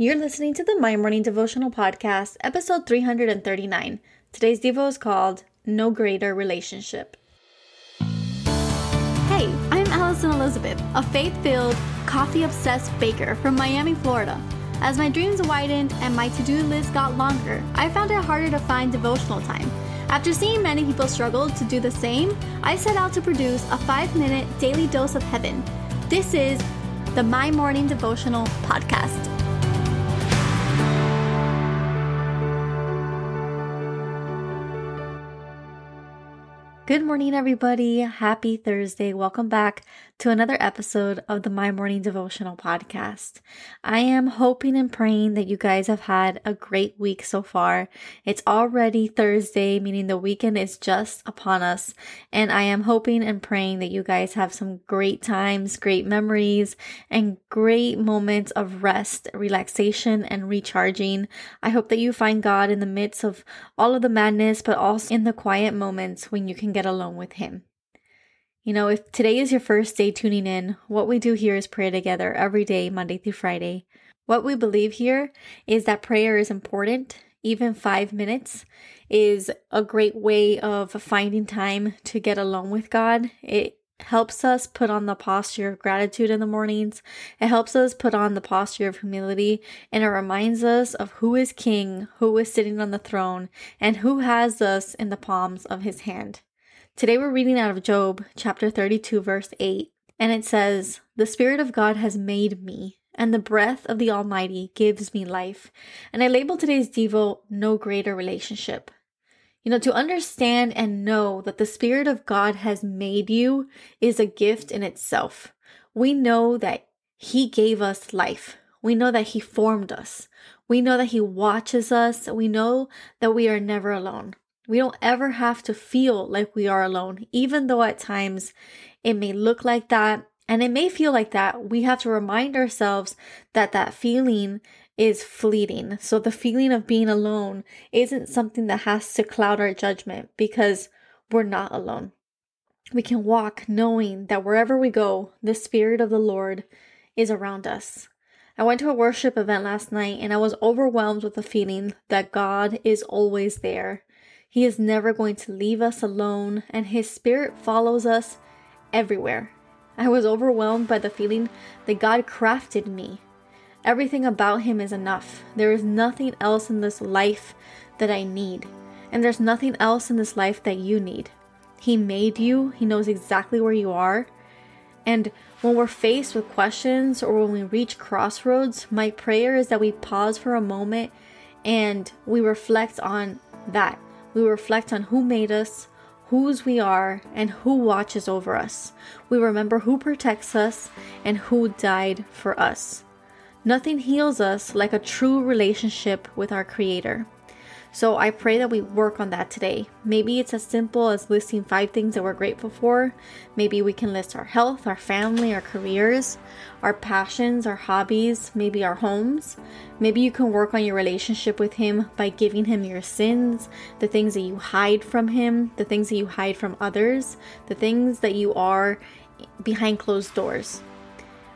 You're listening to the My Morning Devotional Podcast, episode 339. Today's Devo is called No Greater Relationship. Hey, I'm Alison Elizabeth, a faith filled, coffee obsessed baker from Miami, Florida. As my dreams widened and my to do list got longer, I found it harder to find devotional time. After seeing many people struggle to do the same, I set out to produce a five minute daily dose of heaven. This is the My Morning Devotional Podcast. Good morning, everybody. Happy Thursday. Welcome back to another episode of the My Morning Devotional podcast. I am hoping and praying that you guys have had a great week so far. It's already Thursday, meaning the weekend is just upon us. And I am hoping and praying that you guys have some great times, great memories, and great moments of rest, relaxation, and recharging. I hope that you find God in the midst of all of the madness, but also in the quiet moments when you can get alone with Him. You know, if today is your first day tuning in, what we do here is pray together every day, Monday through Friday. What we believe here is that prayer is important. Even five minutes is a great way of finding time to get alone with God. It helps us put on the posture of gratitude in the mornings. It helps us put on the posture of humility and it reminds us of who is king, who is sitting on the throne, and who has us in the palms of his hand. Today we're reading out of Job chapter 32, verse 8, and it says, The Spirit of God has made me, and the breath of the Almighty gives me life. And I label today's Devo No Greater Relationship. You know, to understand and know that the Spirit of God has made you is a gift in itself. We know that He gave us life. We know that He formed us. We know that He watches us. We know that we are never alone. We don't ever have to feel like we are alone, even though at times it may look like that and it may feel like that. We have to remind ourselves that that feeling is fleeting. So the feeling of being alone isn't something that has to cloud our judgment because we're not alone. We can walk knowing that wherever we go, the Spirit of the Lord is around us. I went to a worship event last night and I was overwhelmed with the feeling that God is always there. He is never going to leave us alone, and His Spirit follows us everywhere. I was overwhelmed by the feeling that God crafted me. Everything about Him is enough. There is nothing else in this life that I need, and there's nothing else in this life that you need. He made you, He knows exactly where you are. And when we're faced with questions or when we reach crossroads, my prayer is that we pause for a moment and we reflect on that we reflect on who made us, whose we are, and who watches over us. We remember who protects us and who died for us. Nothing heals us like a true relationship with our Creator. So I pray that we work on that today. Maybe it's as simple as listing five things that we're grateful for. Maybe we can list our health, our family, our careers, our passions, our hobbies, maybe our homes. Maybe you can work on your relationship with Him by giving Him your sins, the things that you hide from Him, the things that you hide from others, the things that you are behind closed doors.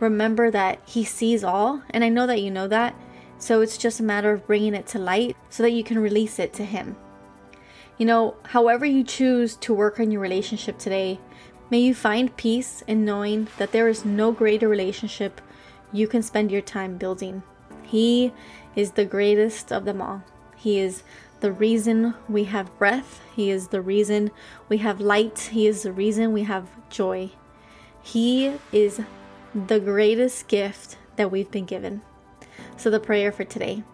Remember that He sees all, and I know that you know that. So it's just a matter of bringing it to light so that you can release it to Him. You know, however you choose to work on your relationship today, may you find peace in knowing that there is no greater relationship you can spend your time building. He is the greatest of them all. He is the reason we have breath. He is the reason we have light. He is the reason we have joy. He is the greatest gift that we've been given. So, the prayer for today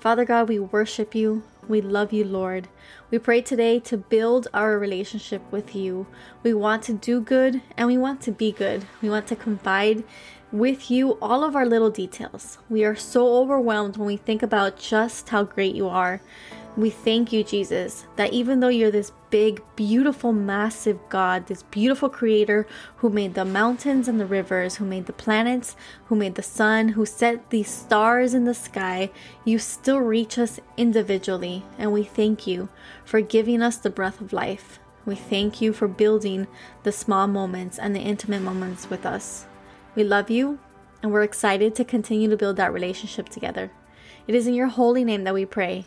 Father God, we worship you. We love you, Lord. We pray today to build our relationship with you. We want to do good and we want to be good. We want to confide with you all of our little details. We are so overwhelmed when we think about just how great you are. We thank you, Jesus, that even though you're this big, beautiful, massive God, this beautiful creator who made the mountains and the rivers, who made the planets, who made the sun, who set these stars in the sky, you still reach us individually. And we thank you for giving us the breath of life. We thank you for building the small moments and the intimate moments with us. We love you and we're excited to continue to build that relationship together. It is in your holy name that we pray.